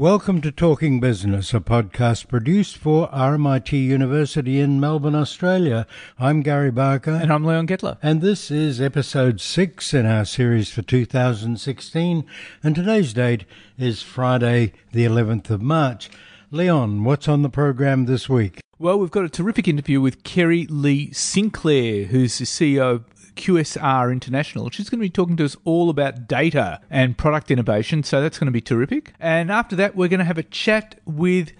Welcome to Talking Business, a podcast produced for RMIT University in Melbourne, Australia. I'm Gary Barker. And I'm Leon Gettler. And this is episode six in our series for 2016. And today's date is Friday, the 11th of March. Leon, what's on the program this week? Well, we've got a terrific interview with Kerry Lee Sinclair, who's the CEO of QSR International. She's going to be talking to us all about data and product innovation, so that's going to be terrific. And after that, we're going to have a chat with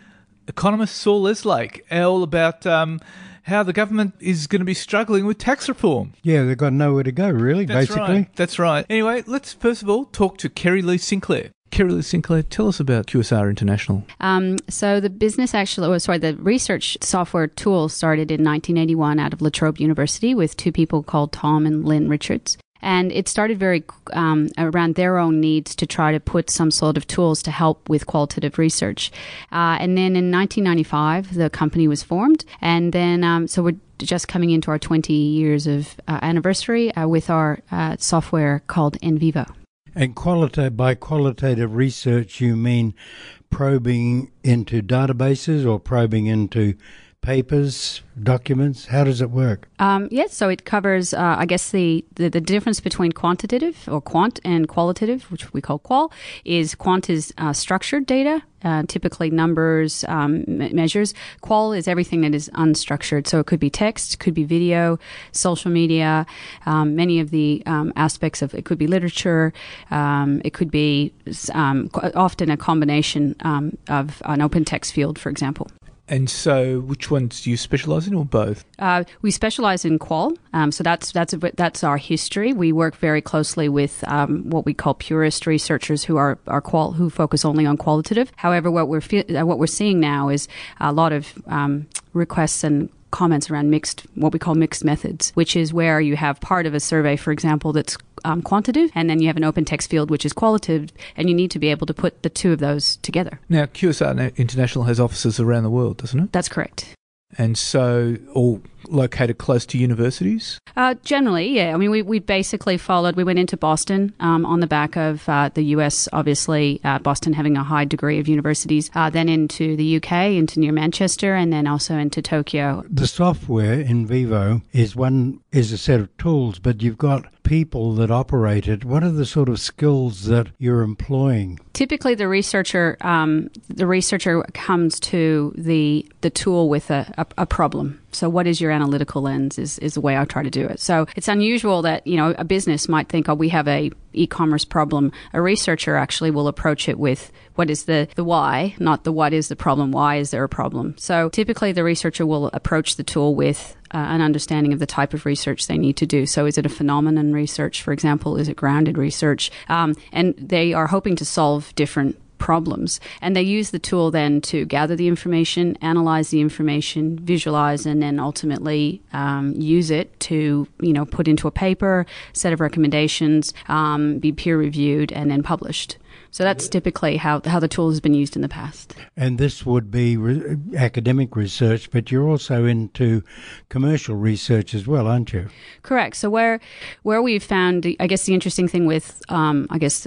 economist Saul Eslake all about um, how the government is going to be struggling with tax reform. Yeah, they've got nowhere to go, really, That's basically. Right. That's right. Anyway, let's first of all talk to Kerry Lee Sinclair. Lee Sinclair, tell us about QSR International. Um, so the business actually, oh, sorry, the research software tool started in 1981 out of La Trobe University with two people called Tom and Lynn Richards. And it started very um, around their own needs to try to put some sort of tools to help with qualitative research. Uh, and then in 1995, the company was formed. And then, um, so we're just coming into our 20 years of uh, anniversary uh, with our uh, software called NVivo. And by qualitative research, you mean probing into databases or probing into papers, documents? How does it work? Um, yes, so it covers, uh, I guess, the, the, the, difference between quantitative or quant and qualitative, which we call qual, is quant is uh, structured data, uh, typically numbers, um, measures. Qual is everything that is unstructured. So it could be text, could be video, social media, um, many of the um, aspects of it could be literature, um, it could be um, often a combination of an open text field, for example. And so, which ones do you specialize in, or both? Uh, we specialize in qual, um, so that's that's a, that's our history. We work very closely with um, what we call purist researchers who are, are qual who focus only on qualitative. However, what we're fe- uh, what we're seeing now is a lot of um, requests and comments around mixed, what we call mixed methods, which is where you have part of a survey, for example, that's um, quantitative, and then you have an open text field, which is qualitative, and you need to be able to put the two of those together. Now, QSR International has offices around the world, doesn't it? That's correct. And so, all located close to universities? Uh, generally, yeah. I mean, we, we basically followed, we went into Boston um, on the back of uh, the US, obviously, uh, Boston having a high degree of universities, uh, then into the UK, into near Manchester, and then also into Tokyo. The software NVivo is one is a set of tools, but you've got people that operate it. What are the sort of skills that you're employing? Typically, the researcher um, the researcher comes to the the tool with a, a, a problem. So, what is your analytical lens? Is is the way I try to do it. So, it's unusual that you know a business might think, oh, we have a e-commerce problem. A researcher actually will approach it with what is the the why, not the what is the problem. Why is there a problem? So, typically, the researcher will approach the tool with uh, an understanding of the type of research they need to do. So, is it a phenomenon research, for example? Is it grounded research? Um, and they are hoping to solve different problems. And they use the tool then to gather the information, analyze the information, visualize, and then ultimately um, use it to, you know, put into a paper, set of recommendations, um, be peer reviewed, and then published. So that's typically how how the tool has been used in the past. And this would be re- academic research, but you're also into commercial research as well, aren't you? Correct. So where where we've found, I guess the interesting thing with, um, I guess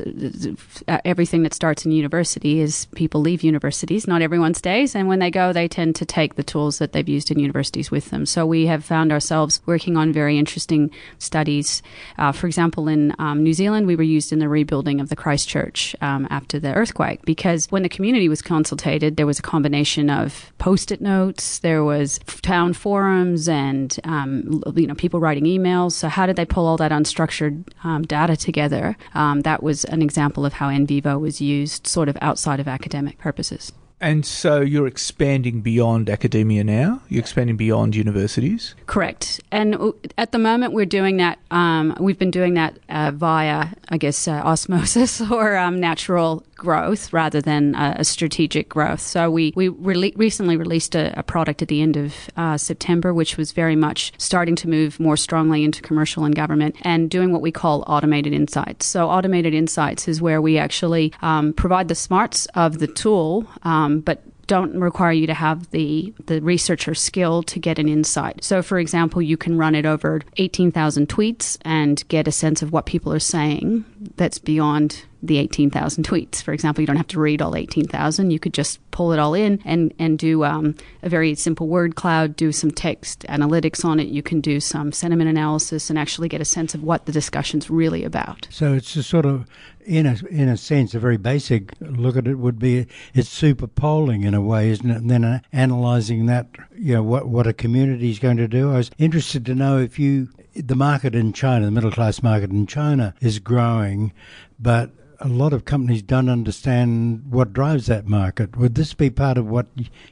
everything that starts in university is people leave universities. Not everyone stays, and when they go, they tend to take the tools that they've used in universities with them. So we have found ourselves working on very interesting studies. Uh, for example, in um, New Zealand, we were used in the rebuilding of the Christchurch. Um, um, after the earthquake because when the community was consulted, there was a combination of post-it notes, there was town forums, and um, you know people writing emails. So how did they pull all that unstructured um, data together? Um, that was an example of how NVivo was used, sort of outside of academic purposes. And so you're expanding beyond academia now? You're expanding beyond universities? Correct. And at the moment, we're doing that. Um, we've been doing that uh, via, I guess, uh, osmosis or um, natural growth rather than a, a strategic growth. So we we re- recently released a, a, product at the end of uh, September, which was very much starting to move more strongly into commercial and government and doing what we call automated insights. So automated insights is where we actually um, provide the smarts of the tool, um, but don't require you to have the, the researcher skill to get an insight. So, for example, you can run it over 18,000 tweets and get a sense of what people are saying that's beyond the 18,000 tweets. For example, you don't have to read all 18,000. You could just pull it all in and, and do um, a very simple word cloud, do some text analytics on it. You can do some sentiment analysis and actually get a sense of what the discussion's really about. So it's a sort of, in a, in a sense, a very basic look at it would be it's super polling in a way, isn't it? And then uh, analysing that, you know, what, what a community is going to do. I was interested to know if you, the market in China, the middle class market in China is growing, but a lot of companies don't understand what drives that market. Would this be part of what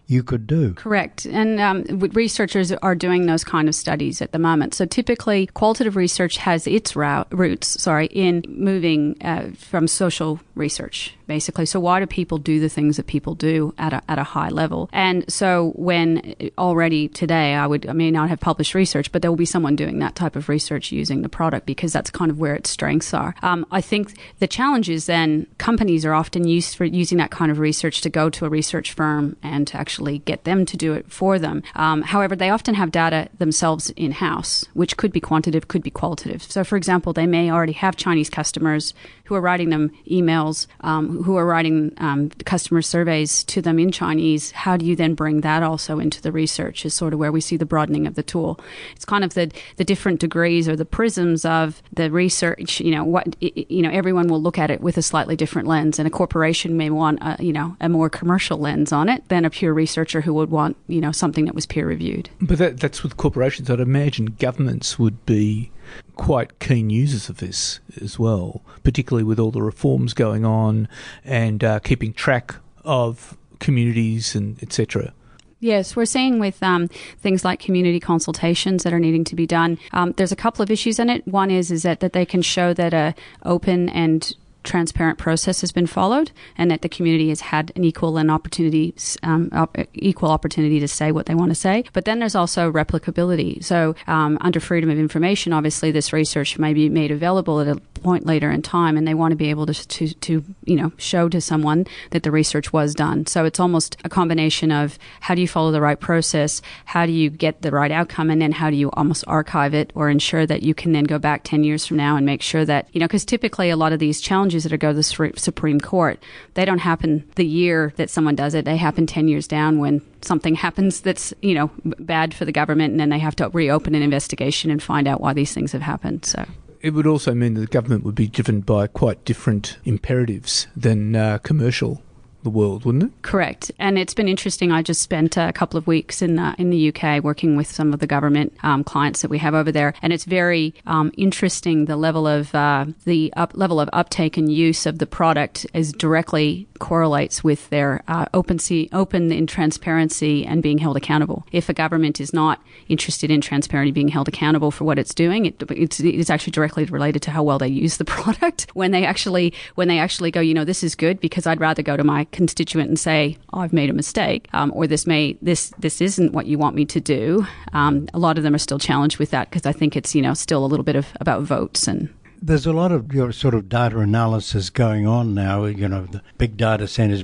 you could do? Correct. And um, researchers are doing those kind of studies at the moment. So typically, qualitative research has its route, roots, sorry, in moving uh, from social research basically. So why do people do the things that people do at a, at a high level? And so when already today, I would, I may not have published research, but there will be someone doing that type of research using the product because that's kind of where its strengths are. Um, I think the challenge is then companies are often used for using that kind of research to go to a research firm and to actually get them to do it for them. Um, however, they often have data themselves in house, which could be quantitative, could be qualitative. So, for example, they may already have Chinese customers who are writing them emails, um, who are writing um, customer surveys to them in Chinese. How do you then bring that also into the research? Is sort of where we see the broadening of the tool. It's kind of the the different degrees or the prisms of the research. You know what you know. Everyone will look at it with a slightly different lens, and a corporation may want a, you know a more commercial lens on it than a pure researcher who would want you know something that was peer reviewed. But that, that's with corporations. I'd imagine governments would be quite keen users of this as well, particularly with all the reforms going on and uh, keeping track of communities and etc. Yes, we're seeing with um, things like community consultations that are needing to be done. Um, there's a couple of issues in it. One is is that, that they can show that a open and transparent process has been followed and that the community has had an equal and opportunity um, op- equal opportunity to say what they want to say. But then there's also replicability. So um, under freedom of information obviously this research may be made available at a point later in time and they want to be able to, to, to you know show to someone that the research was done so it's almost a combination of how do you follow the right process how do you get the right outcome and then how do you almost archive it or ensure that you can then go back 10 years from now and make sure that you know because typically a lot of these challenges that go to the Supreme Court, they don't happen the year that someone does it. They happen 10 years down when something happens that's, you know, bad for the government and then they have to reopen an investigation and find out why these things have happened. So it would also mean that the government would be driven by quite different imperatives than uh, commercial the world, wouldn't it? Correct. And it's been interesting. I just spent a couple of weeks in the, in the UK working with some of the government um, clients that we have over there, and it's very um, interesting the level of uh, the up, level of uptake and use of the product is directly correlates with their uh, open, open in transparency and being held accountable. If a government is not interested in transparency, being held accountable for what it's doing, it, it's, it's actually directly related to how well they use the product. When they actually when they actually go, you know, this is good because I'd rather go to my constituent and say, I've made a mistake, um, or this may this this isn't what you want me to do. Um, a lot of them are still challenged with that because I think it's you know still a little bit of about votes and there's a lot of your sort of data analysis going on now. You know, the big data centers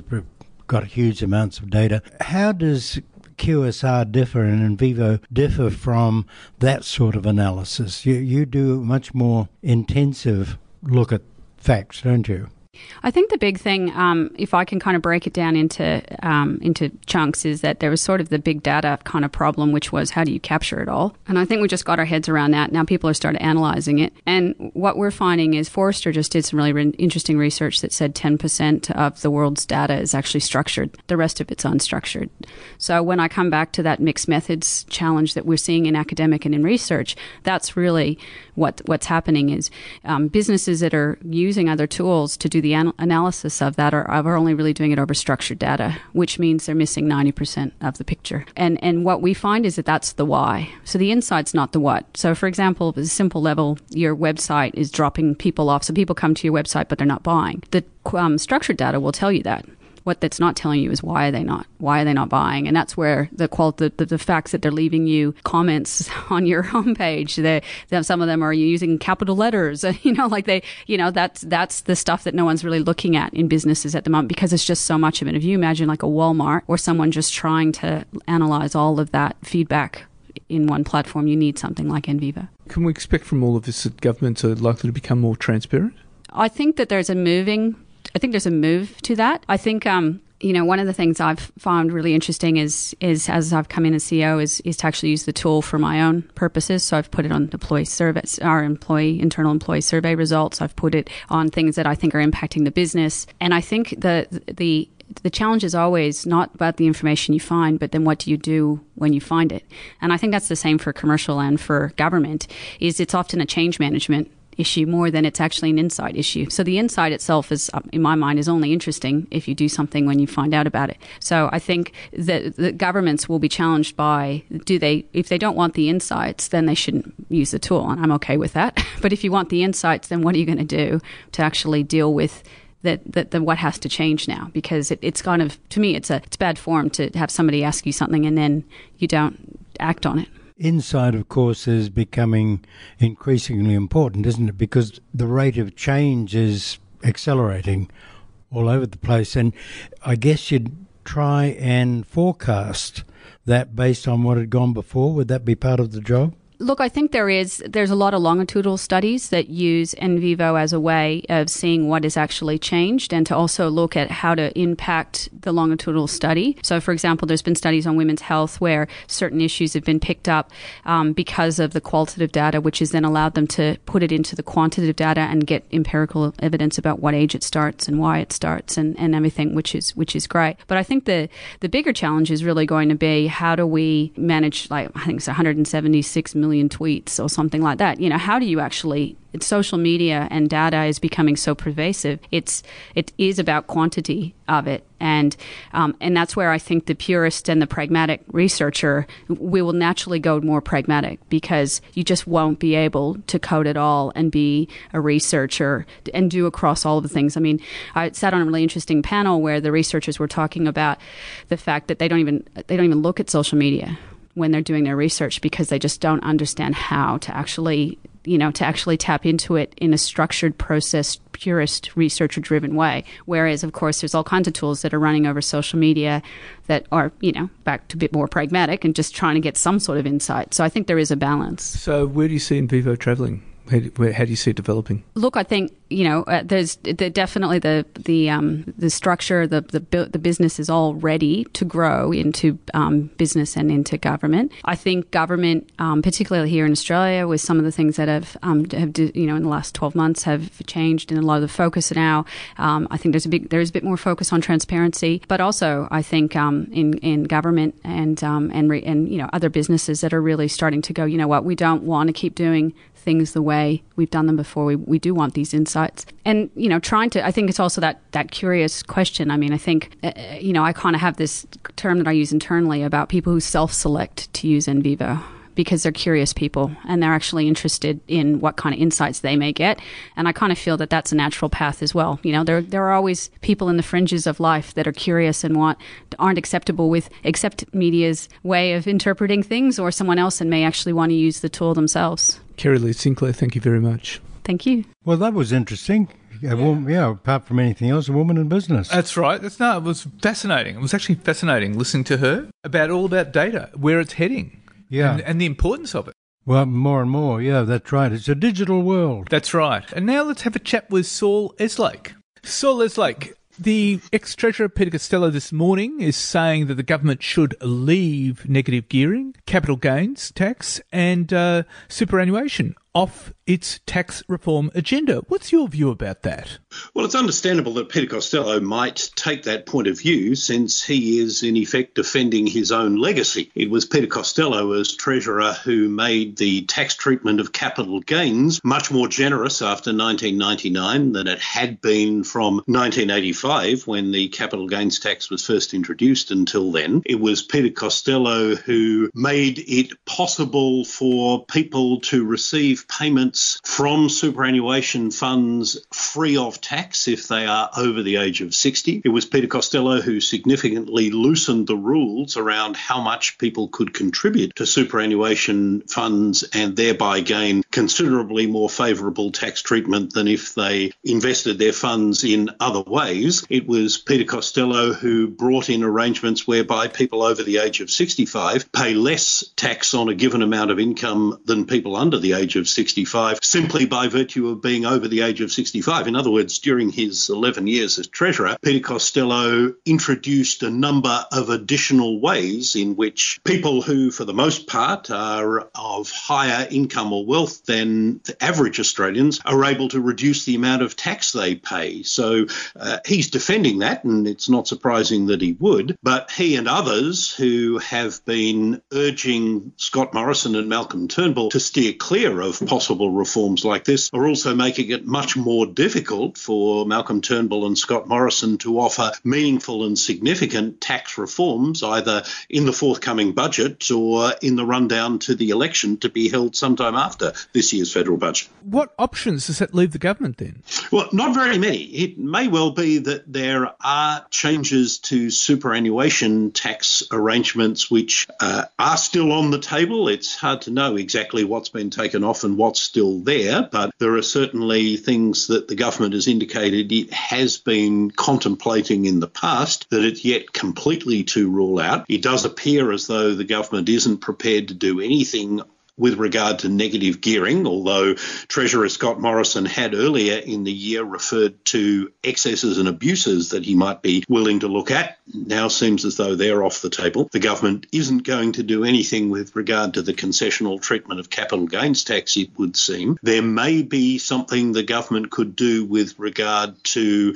got huge amounts of data. How does QSR differ and NVivo differ from that sort of analysis? You, you do a much more intensive look at facts, don't you? I think the big thing, um, if I can kind of break it down into um, into chunks, is that there was sort of the big data kind of problem, which was how do you capture it all? And I think we just got our heads around that. Now people are started analyzing it, and what we're finding is Forrester just did some really re- interesting research that said 10% of the world's data is actually structured. The rest of it's unstructured. So when I come back to that mixed methods challenge that we're seeing in academic and in research, that's really what what's happening is um, businesses that are using other tools to do the an- analysis of that are, are only really doing it over structured data, which means they're missing 90% of the picture. And and what we find is that that's the why. So the insight's not the what. So for example, at a simple level, your website is dropping people off. So people come to your website, but they're not buying. The um, structured data will tell you that. What that's not telling you is why are they not why are they not buying, and that's where the qual the, the, the facts that they're leaving you comments on your homepage. They, they some of them are using capital letters. You know, like they you know that's that's the stuff that no one's really looking at in businesses at the moment because it's just so much of it. If you imagine like a Walmart or someone just trying to analyze all of that feedback in one platform, you need something like NVivo Can we expect from all of this that governments are likely to become more transparent? I think that there's a moving. I think there's a move to that. I think um, you know, one of the things I've found really interesting is is as I've come in as CEO is is to actually use the tool for my own purposes. So I've put it on employee surveys, our employee internal employee survey results. I've put it on things that I think are impacting the business, and I think the the the challenge is always not about the information you find, but then what do you do when you find it? And I think that's the same for commercial and for government. Is it's often a change management issue more than it's actually an insight issue. So the insight itself is, um, in my mind, is only interesting if you do something when you find out about it. So I think that the governments will be challenged by do they if they don't want the insights, then they shouldn't use the tool, and I'm okay with that. but if you want the insights, then what are you going to do to actually deal with that, that, that what has to change now because it, it's kind of to me it's a it's bad form to have somebody ask you something and then you don't act on it insight, of course, is becoming increasingly important, isn't it? Because the rate of change is accelerating all over the place. And I guess you'd try and forecast that based on what had gone before. Would that be part of the job? Look, I think there is there's a lot of longitudinal studies that use NVivo as a way of seeing what has actually changed and to also look at how to impact the longitudinal study. So, for example, there's been studies on women's health where certain issues have been picked up um, because of the qualitative data, which has then allowed them to put it into the quantitative data and get empirical evidence about what age it starts and why it starts and, and everything, which is which is great. But I think the the bigger challenge is really going to be how do we manage like I think it's 176 million million tweets or something like that. You know, how do you actually social media and data is becoming so pervasive. It's it is about quantity of it, and um, and that's where I think the purist and the pragmatic researcher we will naturally go more pragmatic because you just won't be able to code it all and be a researcher and do across all of the things. I mean, I sat on a really interesting panel where the researchers were talking about the fact that they don't even they don't even look at social media when they're doing their research because they just don't understand how to actually you know to actually tap into it in a structured process purist researcher driven way. Whereas of course there's all kinds of tools that are running over social media that are you know back to a bit more pragmatic and just trying to get some sort of insight. So i think there is a balance. So where do you see NVivo traveling how do, how do you see it developing? Look, I think you know uh, there's the, definitely the the um, the structure, the, the the business is all ready to grow into um, business and into government. I think government, um, particularly here in Australia, with some of the things that have um, have you know in the last twelve months have changed, and a lot of the focus now. Um, I think there's a big there's a bit more focus on transparency, but also I think um, in in government and and re, and you know other businesses that are really starting to go. You know what, we don't want to keep doing things the way we've done them before. We, we do want these insights. And, you know, trying to, I think it's also that, that curious question. I mean, I think, uh, you know, I kind of have this term that I use internally about people who self select to use NVivo because they're curious people and they're actually interested in what kind of insights they may get. And I kind of feel that that's a natural path as well. You know, there there are always people in the fringes of life that are curious and want aren't acceptable with accept media's way of interpreting things, or someone else and may actually want to use the tool themselves. Kerry-Lee Sinclair, thank you very much. Thank you. Well, that was interesting. A woman, yeah, apart from anything else, a woman in business. That's right. That's no, it was fascinating. It was actually fascinating listening to her about all about data, where it's heading, yeah, and, and the importance of it. Well, more and more, yeah, that's right. It's a digital world. That's right. And now let's have a chat with Saul Eslake. Saul Eslake, the ex Treasurer Peter Costello this morning is saying that the government should leave negative gearing, capital gains tax, and uh, superannuation off its tax reform agenda. What's your view about that? Well, it's understandable that Peter Costello might take that point of view since he is, in effect, defending his own legacy. It was Peter Costello, as Treasurer, who made the tax treatment of capital gains much more generous after 1999 than it had been from 1985 when the capital gains tax was first introduced until then. It was Peter Costello who made it possible for people to receive payments from superannuation funds free of tax if they are over the age of 60. It was Peter Costello who significantly loosened the rules around how much people could contribute to superannuation funds and thereby gain considerably more favourable tax treatment than if they invested their funds in other ways. It was Peter Costello who brought in arrangements whereby people over the age of 65 pay less tax on a given amount of income than people under the age of 65 simply by virtue of being over the age of 65. In other words, during his 11 years as Treasurer, Peter Costello introduced a number of additional ways in which people who, for the most part, are of higher income or wealth than the average Australians are able to reduce the amount of tax they pay. So uh, he's defending that, and it's not surprising that he would. But he and others who have been urging Scott Morrison and Malcolm Turnbull to steer clear of possible reforms like this are also making it much more difficult for Malcolm Turnbull and Scott Morrison to offer meaningful and significant tax reforms, either in the forthcoming budget or in the rundown to the election to be held sometime after this year's federal budget. What options does that leave the government then? Well, not very many. It may well be that there are changes to superannuation tax arrangements which uh, are still on the table. It's hard to know exactly what's been taken off and what's still there, but there are certainly things that the government has indicated it has been contemplating in the past that it's yet completely to rule out. It does appear as though the government isn't prepared to do anything with regard to negative gearing, although Treasurer Scott Morrison had earlier in the year referred to excesses and abuses that he might be willing to look at. Now seems as though they're off the table. The government isn't going to do anything with regard to the concessional treatment of capital gains tax, it would seem. There may be something the government could do with regard to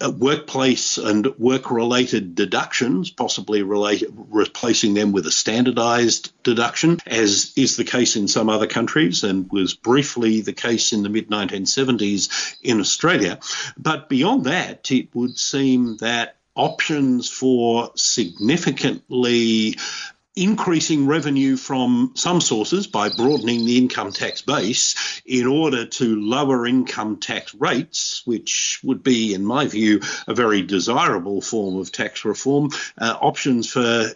uh, workplace and work related deductions, possibly related, replacing them with a standardised deduction, as is the the case in some other countries and was briefly the case in the mid 1970s in Australia. But beyond that, it would seem that options for significantly increasing revenue from some sources by broadening the income tax base in order to lower income tax rates, which would be, in my view, a very desirable form of tax reform. Uh, options for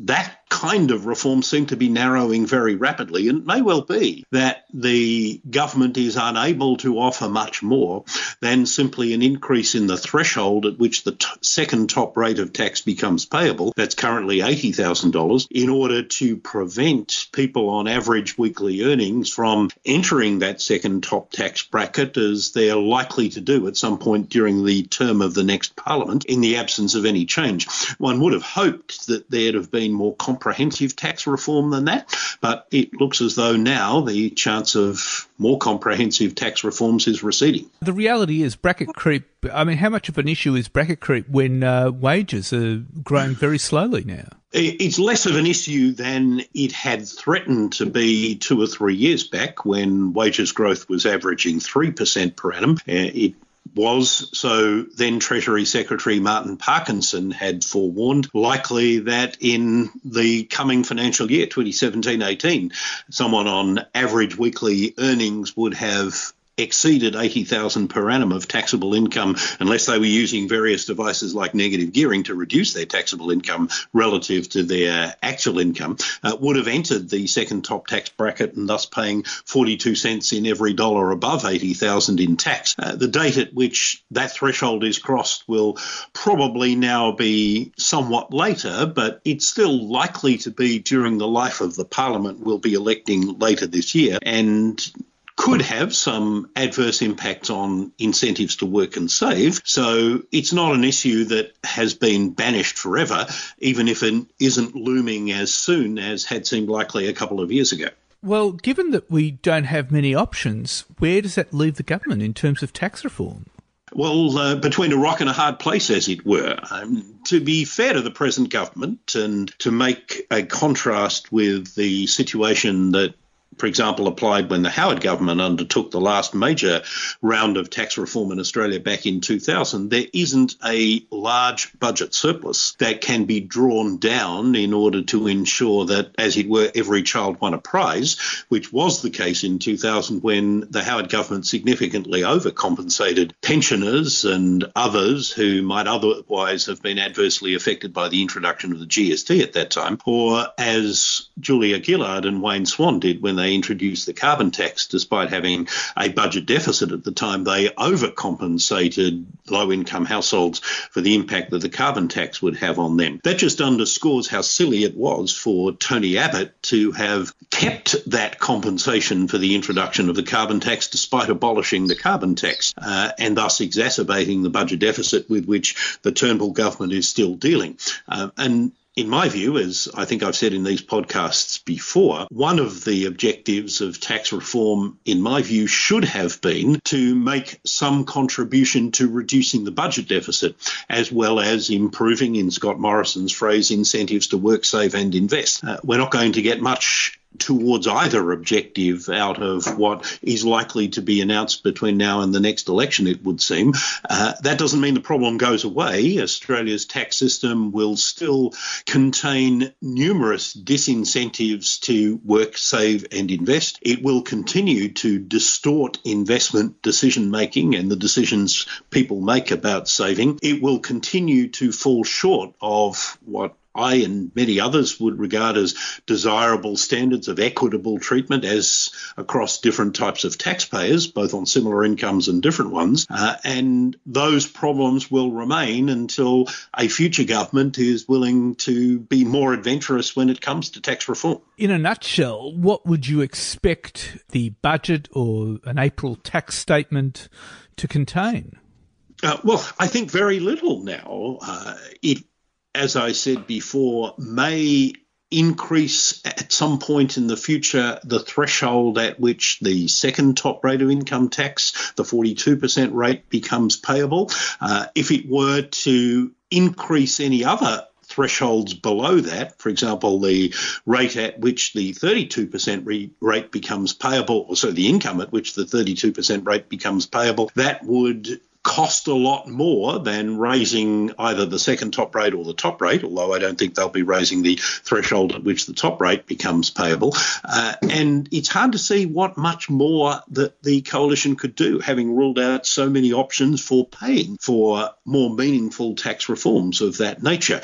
that kind of reform seem to be narrowing very rapidly. And it may well be that the government is unable to offer much more than simply an increase in the threshold at which the t- second top rate of tax becomes payable. That's currently $80,000 in order to prevent people on average weekly earnings from entering that second top tax bracket as they're likely to do at some point during the term of the next parliament in the absence of any change. One would have hoped that there'd have been more comprehensive tax reform than that, but it looks as though now the chance of more comprehensive tax reforms is receding. The reality is bracket creep. I mean, how much of an issue is bracket creep when uh, wages are growing very slowly now? It's less of an issue than it had threatened to be two or three years back when wages growth was averaging 3% per annum. Uh, it was. So then Treasury Secretary Martin Parkinson had forewarned likely that in the coming financial year 2017 18 someone on average weekly earnings would have exceeded 80,000 per annum of taxable income unless they were using various devices like negative gearing to reduce their taxable income relative to their actual income uh, would have entered the second top tax bracket and thus paying 42 cents in every dollar above 80,000 in tax. Uh, the date at which that threshold is crossed will probably now be somewhat later, but it's still likely to be during the life of the parliament we'll be electing later this year. And could have some adverse impacts on incentives to work and save. So it's not an issue that has been banished forever, even if it isn't looming as soon as had seemed likely a couple of years ago. Well, given that we don't have many options, where does that leave the government in terms of tax reform? Well, uh, between a rock and a hard place, as it were. Um, to be fair to the present government and to make a contrast with the situation that for example, applied when the Howard government undertook the last major round of tax reform in Australia back in 2000, there isn't a large budget surplus that can be drawn down in order to ensure that, as it were, every child won a prize, which was the case in 2000 when the Howard government significantly overcompensated pensioners and others who might otherwise have been adversely affected by the introduction of the GST at that time, or as Julia Gillard and Wayne Swan did when they introduced the carbon tax, despite having a budget deficit at the time, they overcompensated low income households for the impact that the carbon tax would have on them. That just underscores how silly it was for Tony Abbott to have kept that compensation for the introduction of the carbon tax despite abolishing the carbon tax uh, and thus exacerbating the budget deficit with which the Turnbull government is still dealing. Uh, and in my view, as I think I've said in these podcasts before, one of the objectives of tax reform, in my view, should have been to make some contribution to reducing the budget deficit, as well as improving, in Scott Morrison's phrase, incentives to work, save, and invest. Uh, we're not going to get much towards either objective out of what is likely to be announced between now and the next election, it would seem. Uh, that doesn't mean the problem goes away. Australia's tax system will still contain numerous disincentives to work, save, and invest. It will continue to distort investment decision making and the decisions people make about saving. It will continue to fall short of what I and many others would regard as desirable standards of equitable treatment as across different types of taxpayers, both on similar incomes and different ones. Uh, and those problems will remain until a future government is willing to be more adventurous when it comes to tax reform. In a nutshell, what would you expect the budget or an April tax statement to contain? Uh, well, I think very little now. Uh, it as I said before, may increase at some point in the future the threshold at which the second top rate of income tax, the 42% rate, becomes payable. Uh, if it were to increase any other thresholds below that, for example, the rate at which the 32% re- rate becomes payable, or so the income at which the 32% rate becomes payable, that would cost a lot more than raising either the second top rate or the top rate, although I don't think they'll be raising the threshold at which the top rate becomes payable. Uh, and it's hard to see what much more that the coalition could do, having ruled out so many options for paying for more meaningful tax reforms of that nature.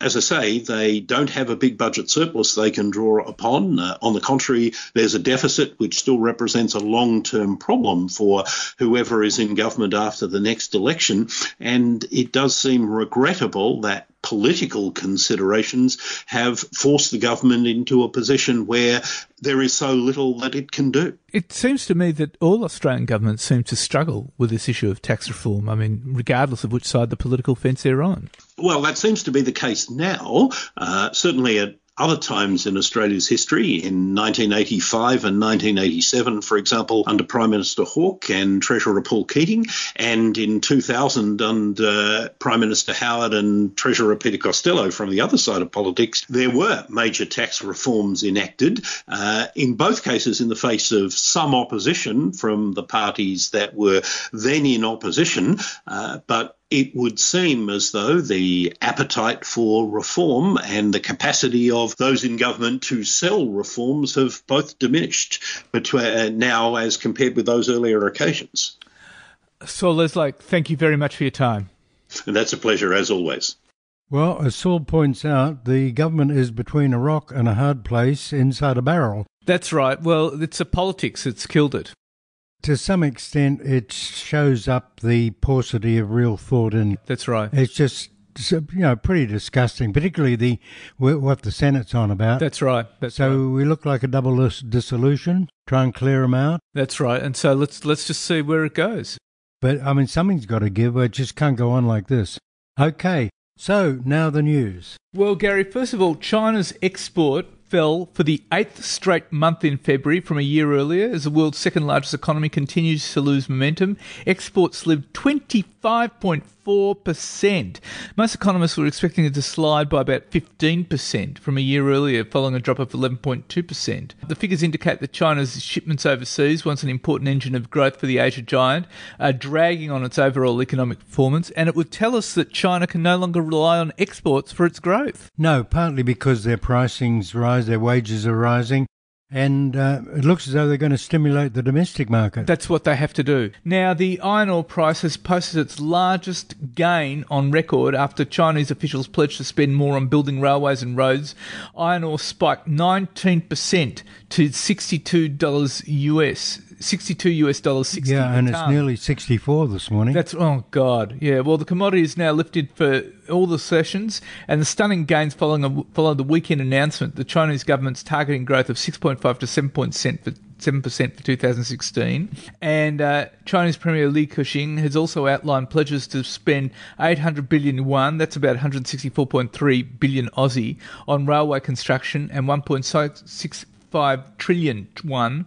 As I say, they don't have a big budget surplus they can draw upon. Uh, on the contrary, there's a deficit which still represents a long term problem for whoever is in government after the next election. And it does seem regrettable that political considerations have forced the government into a position where there is so little that it can do. It seems to me that all Australian governments seem to struggle with this issue of tax reform. I mean, regardless of which side the political fence they're on. Well, that seems to be the case now. Uh, certainly at other times in Australia's history, in 1985 and 1987, for example, under Prime Minister Hawke and Treasurer Paul Keating, and in 2000 under Prime Minister Howard and Treasurer Peter Costello from the other side of politics, there were major tax reforms enacted, uh, in both cases in the face of some opposition from the parties that were then in opposition, uh, but it would seem as though the appetite for reform and the capacity of those in government to sell reforms have both diminished between uh, now as compared with those earlier occasions. Saul Eslake, thank you very much for your time. And that's a pleasure as always. Well, as Saul points out, the government is between a rock and a hard place inside a barrel. That's right. Well, it's a politics that's killed it to some extent, it shows up the paucity of real thought, and that's right. It's just you know pretty disgusting, particularly the what the Senate's on about. That's right. That's so right. we look like a double dissolution. Try and clear them out. That's right. And so let's let's just see where it goes. But I mean, something's got to give. It just can't go on like this. Okay. So now the news. Well, Gary, first of all, China's export fell for the eighth straight month in February from a year earlier as the world's second largest economy continues to lose momentum. Exports slipped 25.4 4%. Most economists were expecting it to slide by about 15% from a year earlier, following a drop of 11.2%. The figures indicate that China's shipments overseas, once an important engine of growth for the Asia giant, are dragging on its overall economic performance, and it would tell us that China can no longer rely on exports for its growth. No, partly because their pricings rise, their wages are rising, and uh, it looks as though they're going to stimulate the domestic market. That's what they have to do. Now, the iron ore price has posted its largest gain on record after Chinese officials pledged to spend more on building railways and roads. Iron ore spiked 19% to $62 US 62 US dollars 60 yeah, and it's nearly 64 this morning. That's oh god, yeah. Well, the commodity is now lifted for all the sessions, and the stunning gains following a, the weekend announcement. The Chinese government's targeting growth of 6.5 to 7 percent for. 7% for 2016. And uh, Chinese Premier Li Keqiang has also outlined pledges to spend 800 billion yuan, that's about 164.3 billion Aussie, on railway construction and 1.65 trillion yuan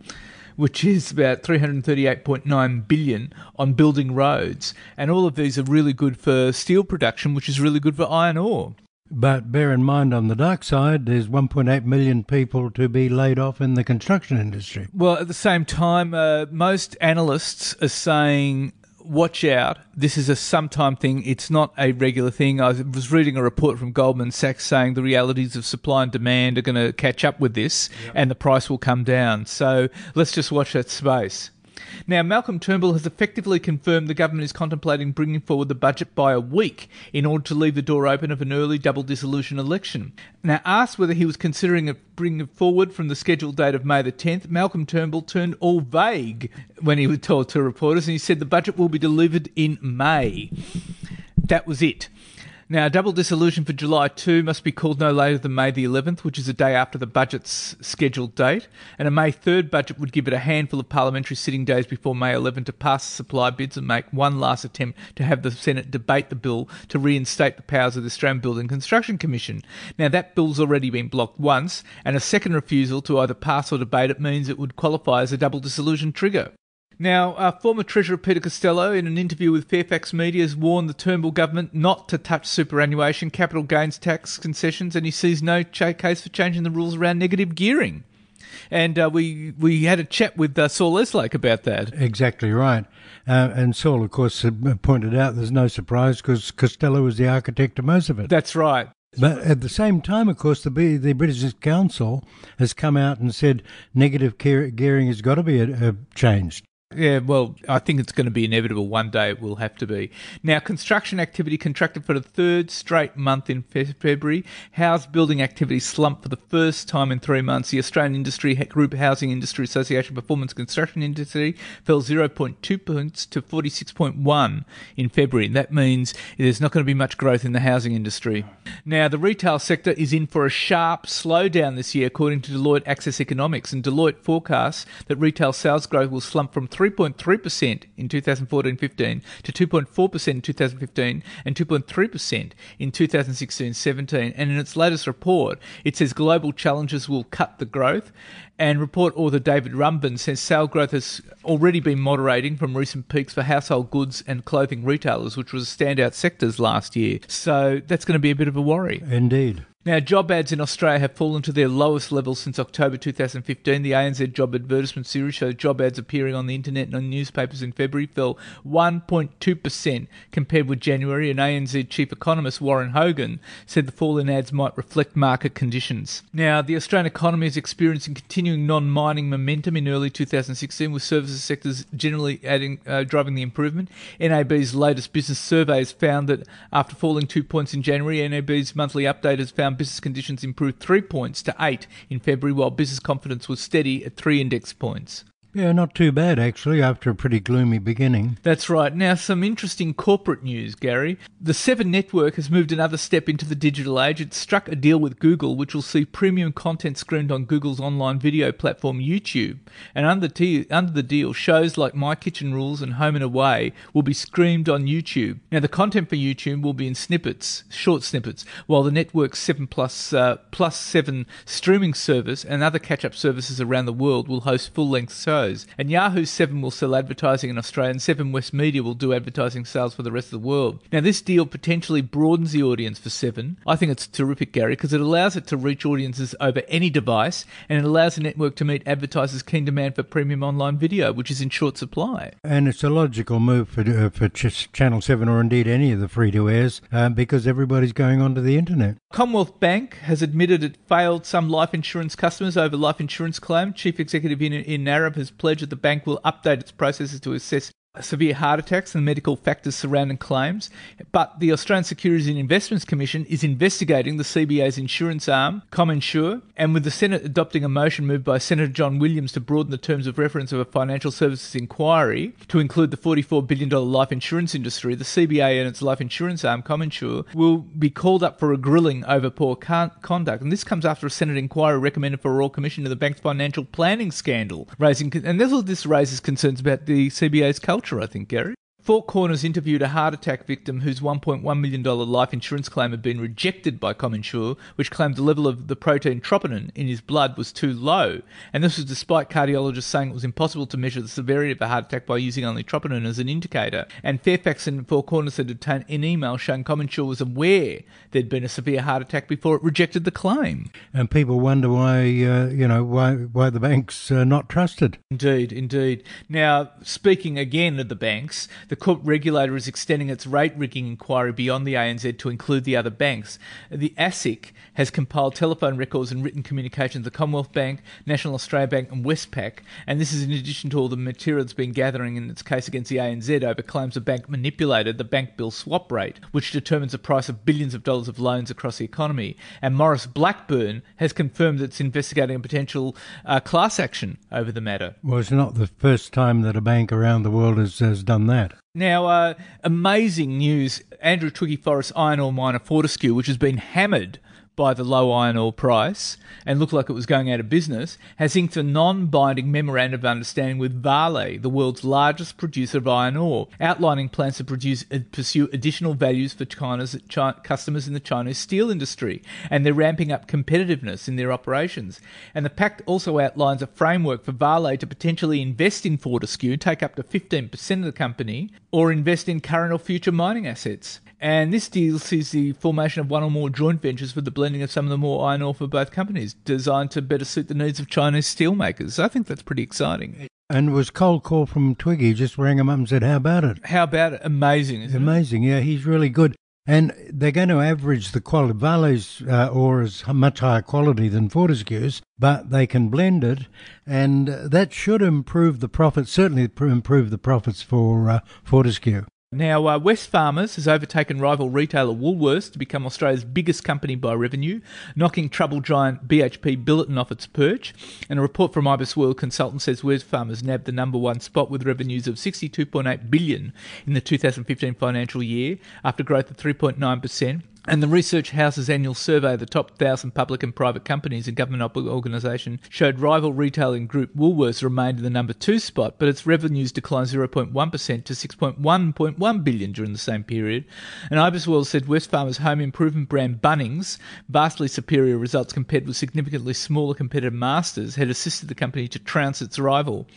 which is about 338.9 billion on building roads. And all of these are really good for steel production, which is really good for iron ore. But bear in mind, on the dark side, there's 1.8 million people to be laid off in the construction industry. Well, at the same time, uh, most analysts are saying watch out. This is a sometime thing. It's not a regular thing. I was reading a report from Goldman Sachs saying the realities of supply and demand are going to catch up with this yep. and the price will come down. So let's just watch that space. Now, Malcolm Turnbull has effectively confirmed the government is contemplating bringing forward the budget by a week in order to leave the door open of an early double dissolution election. Now, asked whether he was considering bringing it forward from the scheduled date of May the 10th, Malcolm Turnbull turned all vague when he was told to reporters, and he said the budget will be delivered in May. That was it. Now, a double dissolution for July 2 must be called no later than May the 11th, which is a day after the budget's scheduled date. And a May 3rd budget would give it a handful of parliamentary sitting days before May 11 to pass supply bids and make one last attempt to have the Senate debate the bill to reinstate the powers of the Australian Building Construction Commission. Now, that bill's already been blocked once, and a second refusal to either pass or debate it means it would qualify as a double dissolution trigger. Now, uh, former Treasurer Peter Costello, in an interview with Fairfax Media, has warned the Turnbull government not to touch superannuation, capital gains tax concessions, and he sees no ch- case for changing the rules around negative gearing. And uh, we we had a chat with uh, Saul Eslake about that. Exactly right. Uh, and Saul, of course, pointed out there's no surprise because Costello was the architect of most of it. That's right. But at the same time, of course, the the British Council has come out and said negative gearing has got to be a, a changed. Yeah, well, I think it's going to be inevitable. One day it will have to be. Now, construction activity contracted for the third straight month in February. House building activity slumped for the first time in three months. The Australian Industry Group Housing Industry Association Performance Construction Industry fell 0.2 points to 46.1 in February. That means there's not going to be much growth in the housing industry. Now, the retail sector is in for a sharp slowdown this year, according to Deloitte Access Economics. And Deloitte forecasts that retail sales growth will slump from 3.3% in 2014-15 to 2.4% in 2015 and 2.3% in 2016-17. And in its latest report, it says global challenges will cut the growth. And report author David Rumbens says sale growth has already been moderating from recent peaks for household goods and clothing retailers, which was standout sectors last year. So that's going to be a bit of a worry. Indeed. Now, job ads in Australia have fallen to their lowest level since October 2015. The ANZ Job Advertisement Series shows job ads appearing on the internet and on newspapers in February fell 1.2% compared with January, and ANZ Chief Economist Warren Hogan said the fall in ads might reflect market conditions. Now, the Australian economy is experiencing continuing non mining momentum in early 2016, with services sectors generally adding, uh, driving the improvement. NAB's latest business survey has found that after falling two points in January, NAB's monthly update has found business conditions improved three points to eight in February, while business confidence was steady at three index points. Yeah, not too bad actually, after a pretty gloomy beginning. That's right. Now, some interesting corporate news, Gary. The Seven Network has moved another step into the digital age. It struck a deal with Google, which will see premium content screened on Google's online video platform, YouTube. And under, t- under the deal, shows like My Kitchen Rules and Home and Away will be streamed on YouTube. Now, the content for YouTube will be in snippets, short snippets, while the network's 7 plus, uh, plus 7 streaming service and other catch up services around the world will host full length shows shows. And Yahoo's Seven will sell advertising in Australia, and Seven West Media will do advertising sales for the rest of the world. Now, this deal potentially broadens the audience for Seven. I think it's terrific, Gary, because it allows it to reach audiences over any device, and it allows the network to meet advertisers' keen demand for premium online video, which is in short supply. And it's a logical move for uh, for Ch- Channel Seven or indeed any of the free to airs uh, because everybody's going onto the internet. Commonwealth Bank has admitted it failed some life insurance customers over life insurance claim. Chief Executive in, Ian Narev has pledged that the bank will update its processes to assess severe heart attacks and medical factors surrounding claims. But the Australian Securities and Investments Commission is investigating the CBA's insurance arm, CommInsure, and with the Senate adopting a motion moved by Senator John Williams to broaden the terms of reference of a financial services inquiry to include the $44 billion life insurance industry, the CBA and its life insurance arm, CommInsure, will be called up for a grilling over poor conduct. And this comes after a Senate inquiry recommended for a Royal Commission into the bank's financial planning scandal, raising and this raises concerns about the CBA's culture culture, I think, Gary. Four Corners interviewed a heart attack victim whose $1.1 million life insurance claim had been rejected by CommInsure, which claimed the level of the protein troponin in his blood was too low. And this was despite cardiologists saying it was impossible to measure the severity of a heart attack by using only troponin as an indicator. And Fairfax and Four Corners had obtained an email showing CommInsure was aware there'd been a severe heart attack before it rejected the claim. And people wonder why, uh, you know, why, why the banks are not trusted. Indeed, indeed. Now, speaking again of the banks, the court regulator is extending its rate rigging inquiry beyond the ANZ to include the other banks. The ASIC has compiled telephone records and written communications of the Commonwealth Bank, National Australia Bank, and Westpac, and this is in addition to all the material it's been gathering in its case against the ANZ over claims the bank manipulated the bank bill swap rate, which determines the price of billions of dollars of loans across the economy. And Maurice Blackburn has confirmed that it's investigating a potential uh, class action over the matter. Well, it's not the first time that a bank around the world has, has done that. Now, uh, amazing news. Andrew Twiggy Forrest iron ore miner Fortescue, which has been hammered by the low iron ore price and looked like it was going out of business, has inked a non binding memorandum of understanding with Vale, the world's largest producer of iron ore, outlining plans to produce, uh, pursue additional values for China's China, customers in the Chinese steel industry. And they're ramping up competitiveness in their operations. And the pact also outlines a framework for Vale to potentially invest in Fortescue, take up to 15% of the company, or invest in current or future mining assets. And this deal sees the formation of one or more joint ventures with the blending of some of the more iron ore for both companies, designed to better suit the needs of Chinese steelmakers. I think that's pretty exciting. And was cold call from Twiggy, just rang him up and said, How about it? How about it? Amazing, Amazing, it? Amazing, yeah, he's really good. And they're going to average the quality. Vale's uh, ore is much higher quality than Fortescue's, but they can blend it, and that should improve the profits, certainly improve the profits for uh, Fortescue. Now, uh, Wesfarmers has overtaken rival retailer Woolworths to become Australia's biggest company by revenue, knocking trouble giant BHP Billiton off its perch. And a report from IBISWorld Consultant says Wesfarmers nabbed the number one spot with revenues of 62.8 billion in the 2015 financial year, after growth of 3.9%. And the Research House's annual survey of the top 1,000 public and private companies and government organisations showed rival retailing group Woolworths remained in the number two spot, but its revenues declined 0.1% to 6.1.1 billion during the same period. And IBISWorld said Wesfarmers' home improvement brand Bunnings, vastly superior results compared with significantly smaller competitor Masters, had assisted the company to trounce its rival.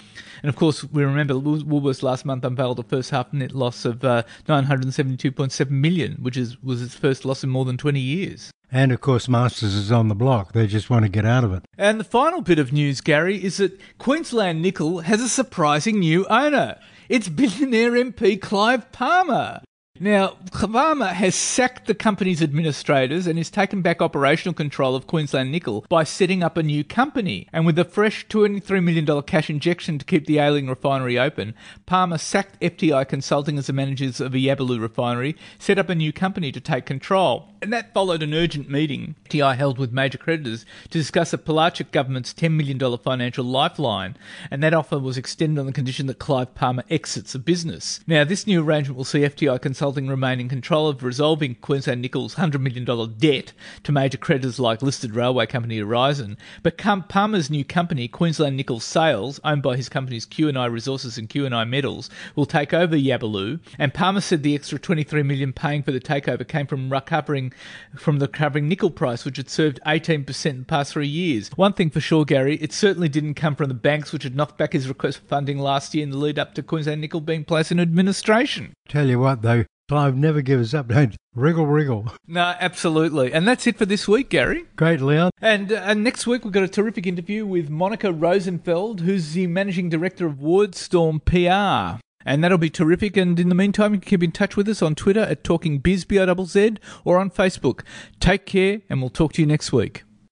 And of course, we remember Woolworths last month unveiled a first half net loss of uh, 972.7 million, which is was its first loss in more than 20 years. And of course, Masters is on the block. They just want to get out of it. And the final bit of news, Gary, is that Queensland Nickel has a surprising new owner. It's billionaire MP Clive Palmer. Now, Palmer has sacked the company's administrators and has taken back operational control of Queensland Nickel by setting up a new company. And with a fresh $23 million cash injection to keep the ailing refinery open, Palmer sacked FTI Consulting as the managers of the Yabulu refinery, set up a new company to take control. And that followed an urgent meeting FTI held with major creditors to discuss the Palaszczuk government's $10 million financial lifeline. And that offer was extended on the condition that Clive Palmer exits the business. Now, this new arrangement will see FTI Consulting Consulting remain in control of resolving Queensland Nickel's $100 million debt to major creditors like listed railway company Aurizon, But Palmer's new company, Queensland Nickel Sales, owned by his companies QNI Resources and QNI Metals, will take over Yabulu. And Palmer said the extra 23 million paying for the takeover came from recovering from the recovering nickel price, which had served 18% in the past three years. One thing for sure, Gary, it certainly didn't come from the banks, which had knocked back his request for funding last year in the lead up to Queensland Nickel being placed in administration. Tell you what, though, Clive never gives us up. Don't wriggle, wriggle. No, absolutely. And that's it for this week, Gary. Great, Leon. And, uh, and next week, we've got a terrific interview with Monica Rosenfeld, who's the managing director of Wordstorm PR. And that'll be terrific. And in the meantime, you can keep in touch with us on Twitter at Talking Biz, or on Facebook. Take care, and we'll talk to you next week.